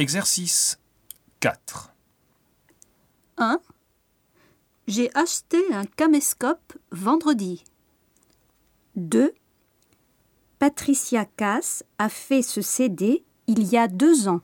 Exercice 4. 1. J'ai acheté un caméscope vendredi. 2. Patricia Cass a fait ce CD il y a deux ans.